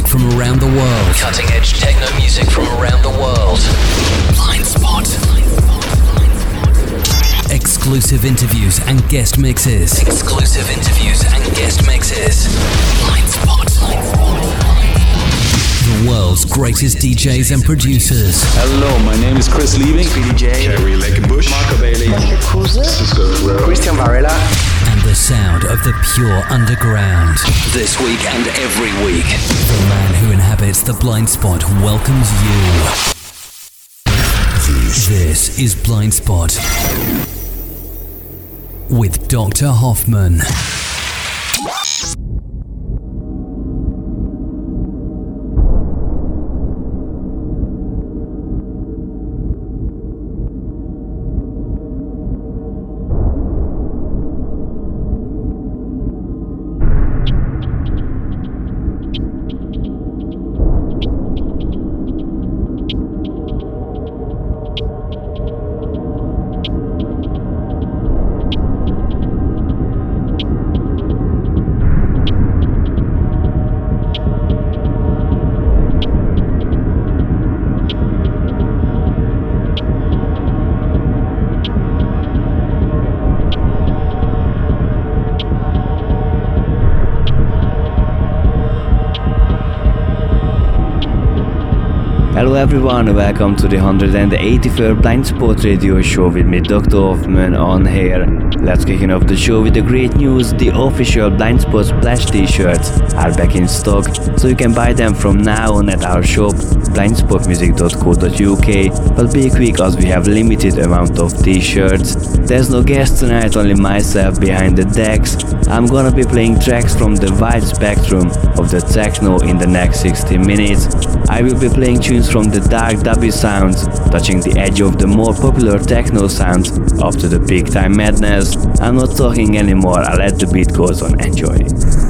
music from around the world. Cutting edge techno music from around the world. Blind Spot. Exclusive interviews and guest mixes. Exclusive interviews and guest mixes. Blind Spot. The world's greatest DJs and producers. Hello, my name is Chris Liebing. Speedy J. Kerry Bush, Marco Bailey. Cisco Christian Varela. And the sound of the pure underground. This week and every week. The man who inhabits the blind spot welcomes you. This is Blind Spot with Dr. Hoffman. Everyone, welcome to the 183rd Blind Spot Radio Show with me, Dr. Hoffman, on here. Let's kick off the show with the great news. The official Blind Spot Splash t-shirts are back in stock, so you can buy them from now on at our shop, blindspotmusic.co.uk. But be quick as we have limited amount of t-shirts. There's no guest tonight, only myself behind the decks. I'm gonna be playing tracks from the wide spectrum of the techno in the next 60 minutes. I will be playing tunes from the dark dubby sounds, touching the edge of the more popular techno sounds up to the big time madness. I'm not talking anymore, I'll let the beat goes on, enjoy.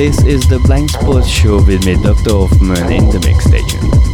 This is the Blind Spot Show with me, Dr. Hoffman, in the mix station.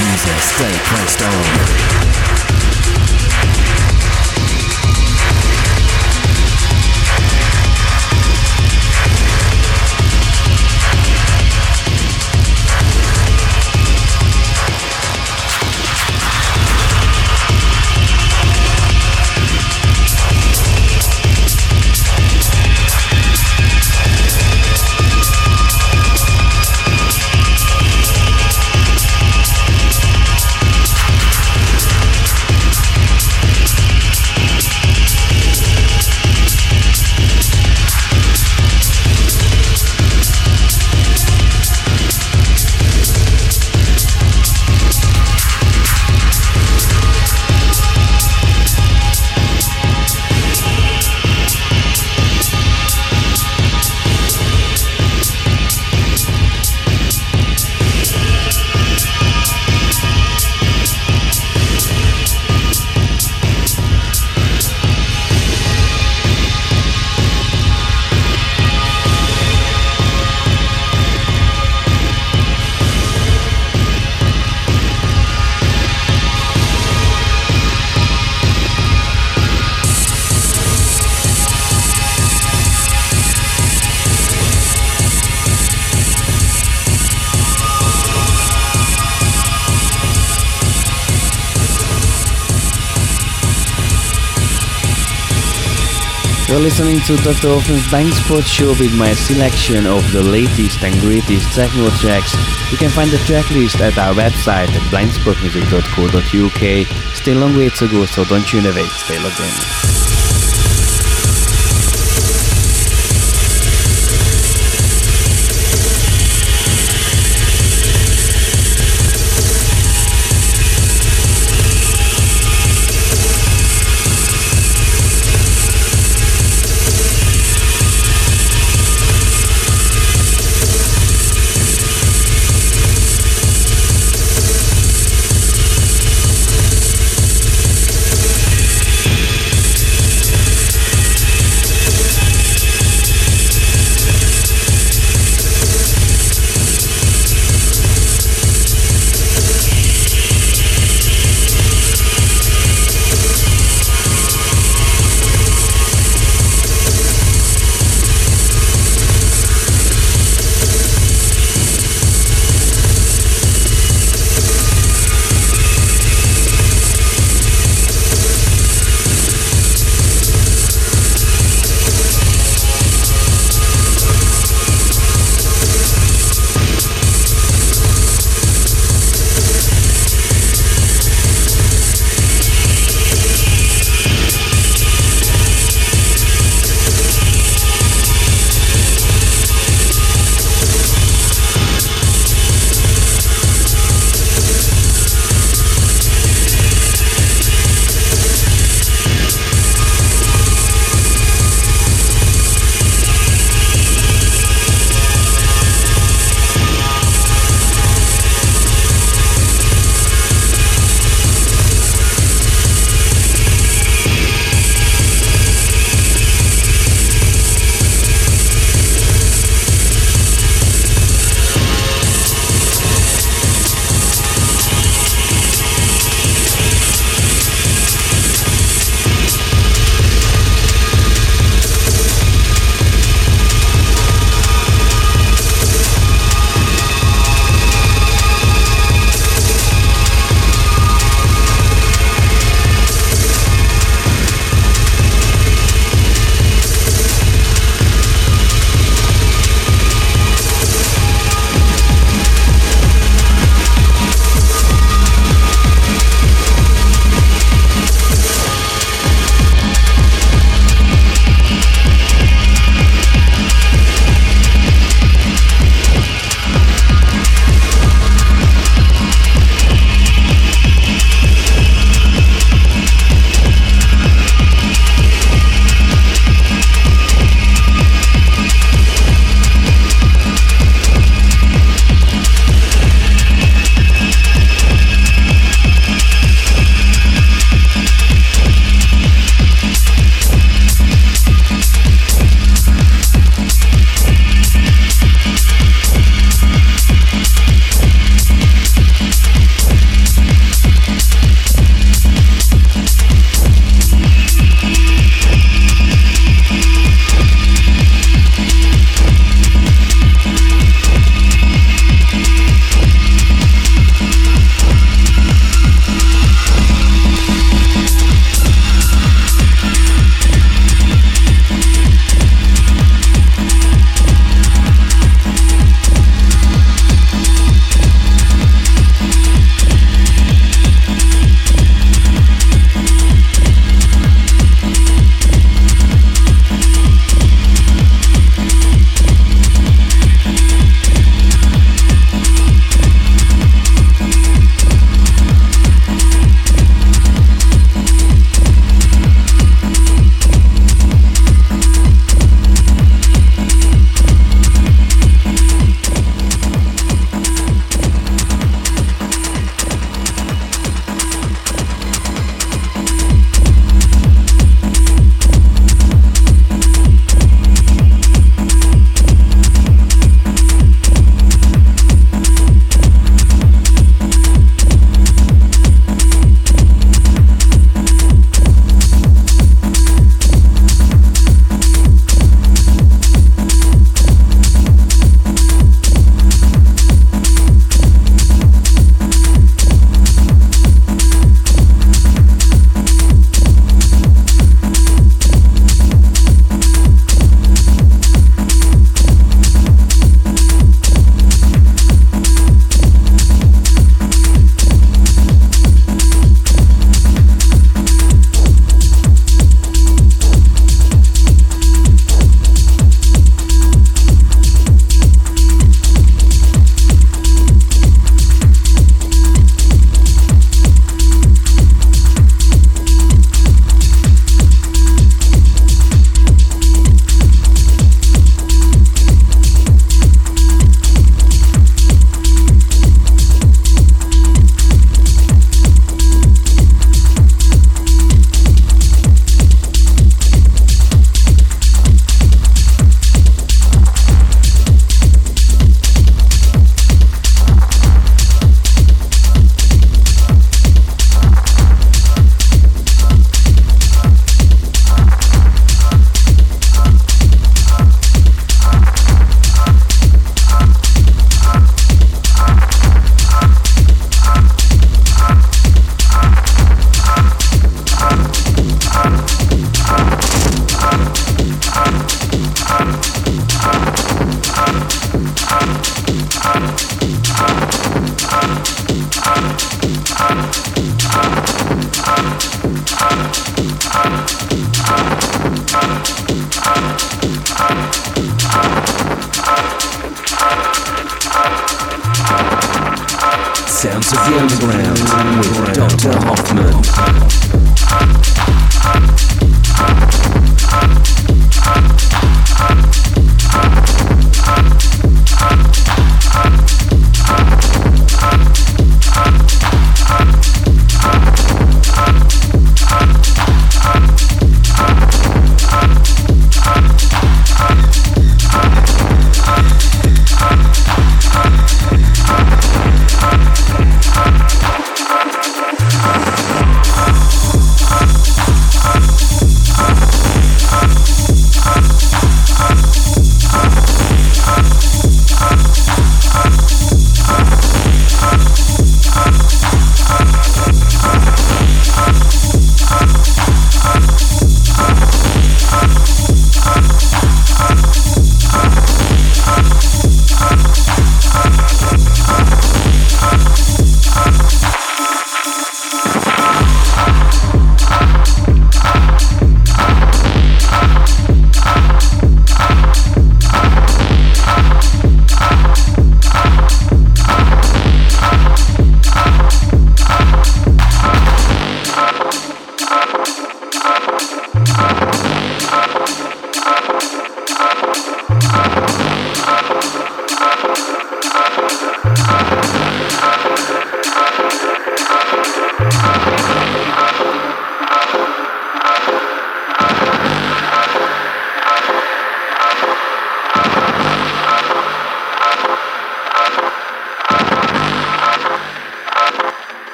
Music. Stay pressed on. You're listening to Dr. Blind Spot show with my selection of the latest and greatest techno tracks. You can find the tracklist at our website at blindspotmusic.co.uk. Still long way to go, so don't tune away. Stay logged in.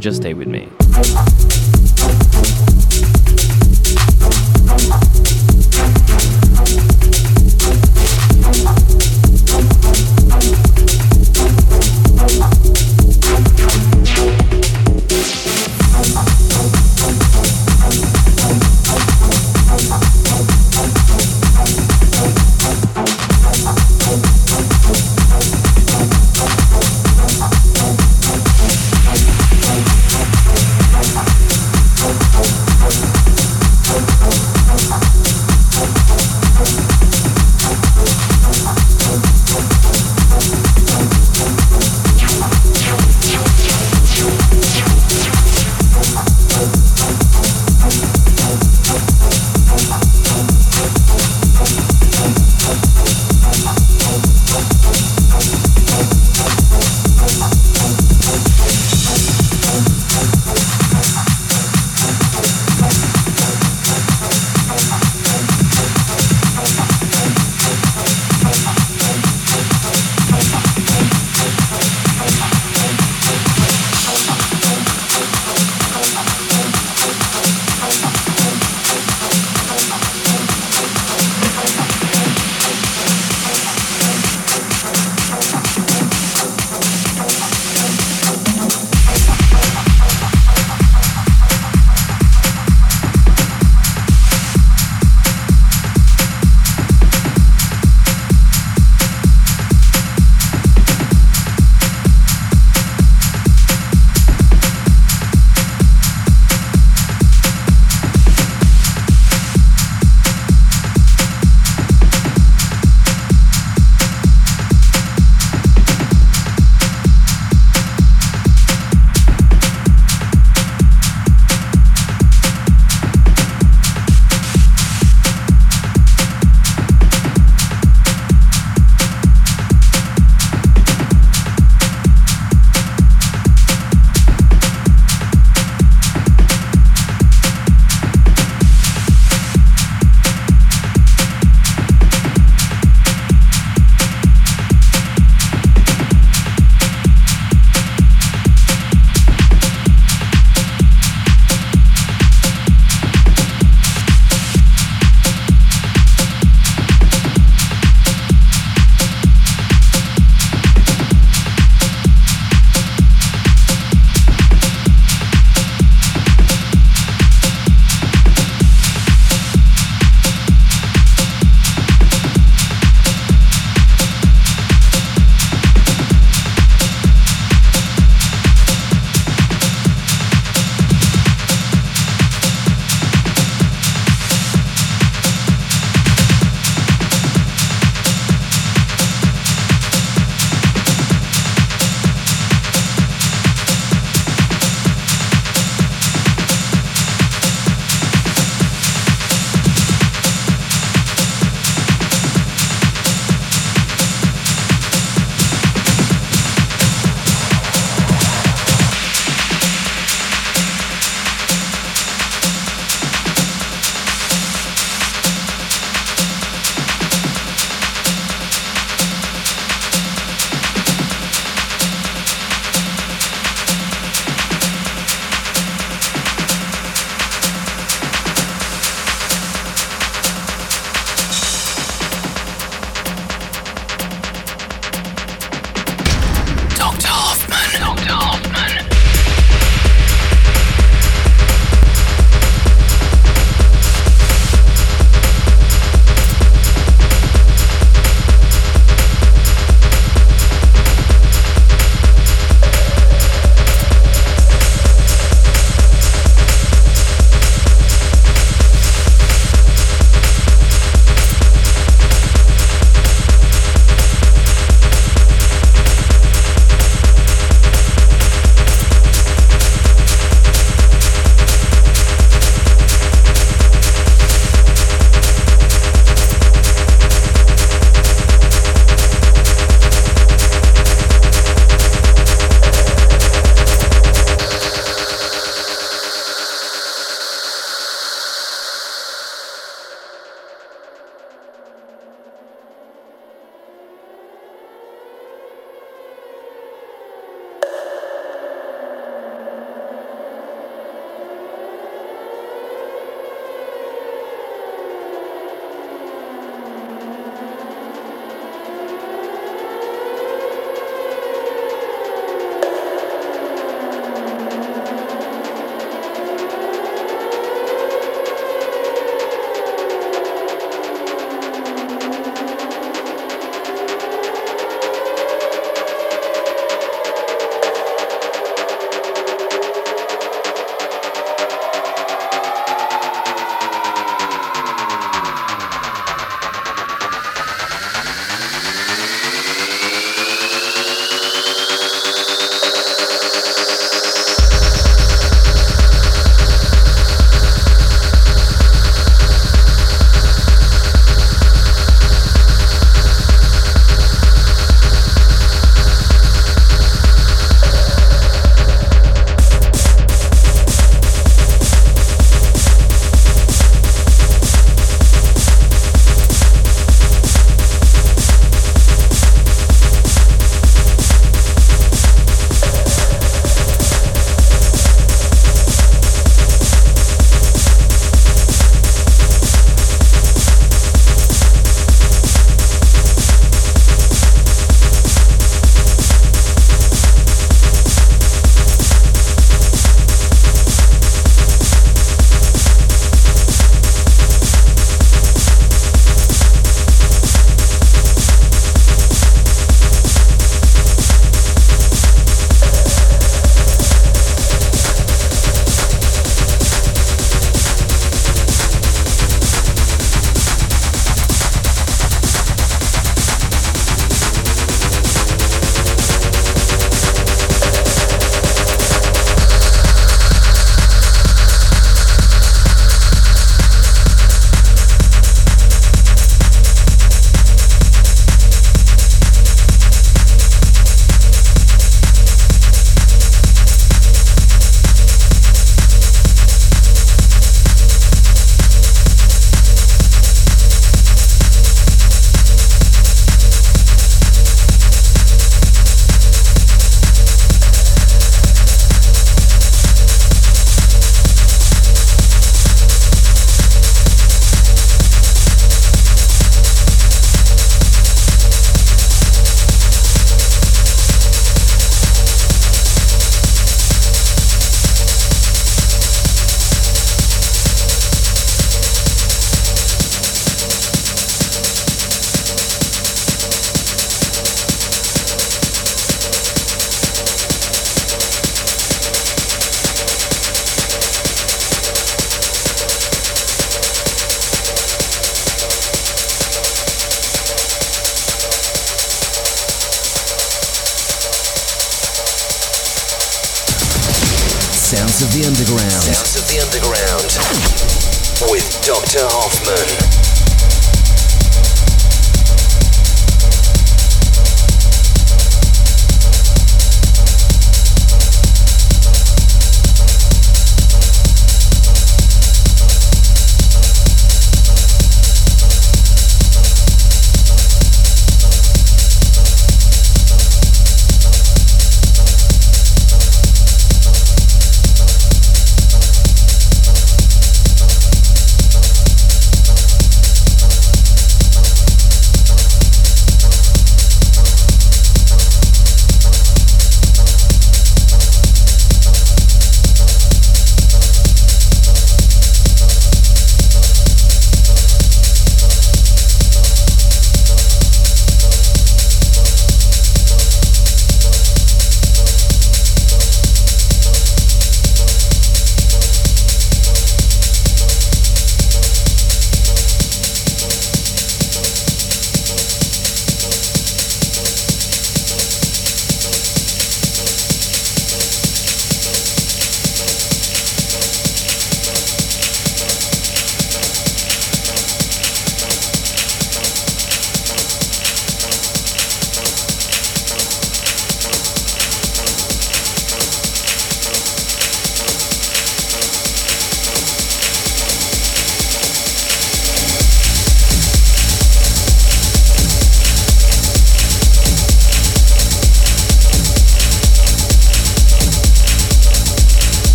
Just stay with me.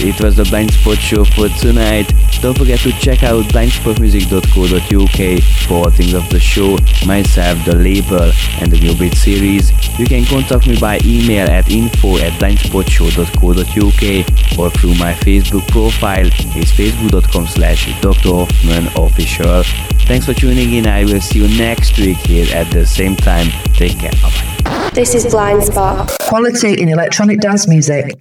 It. It was the Blind Spot show for tonight. Don't forget to check out blindspotmusic.co.uk for all things of the show, myself, the label, and the new beat series. You can contact me by email at info at blindspotshow.co.uk or through my Facebook profile. It's facebook.com slash Dr. Hoffman official. Thanks for tuning in. I will see you next week here at the same time. Take care. Bye bye. This is Blind Spot. Quality in electronic dance music.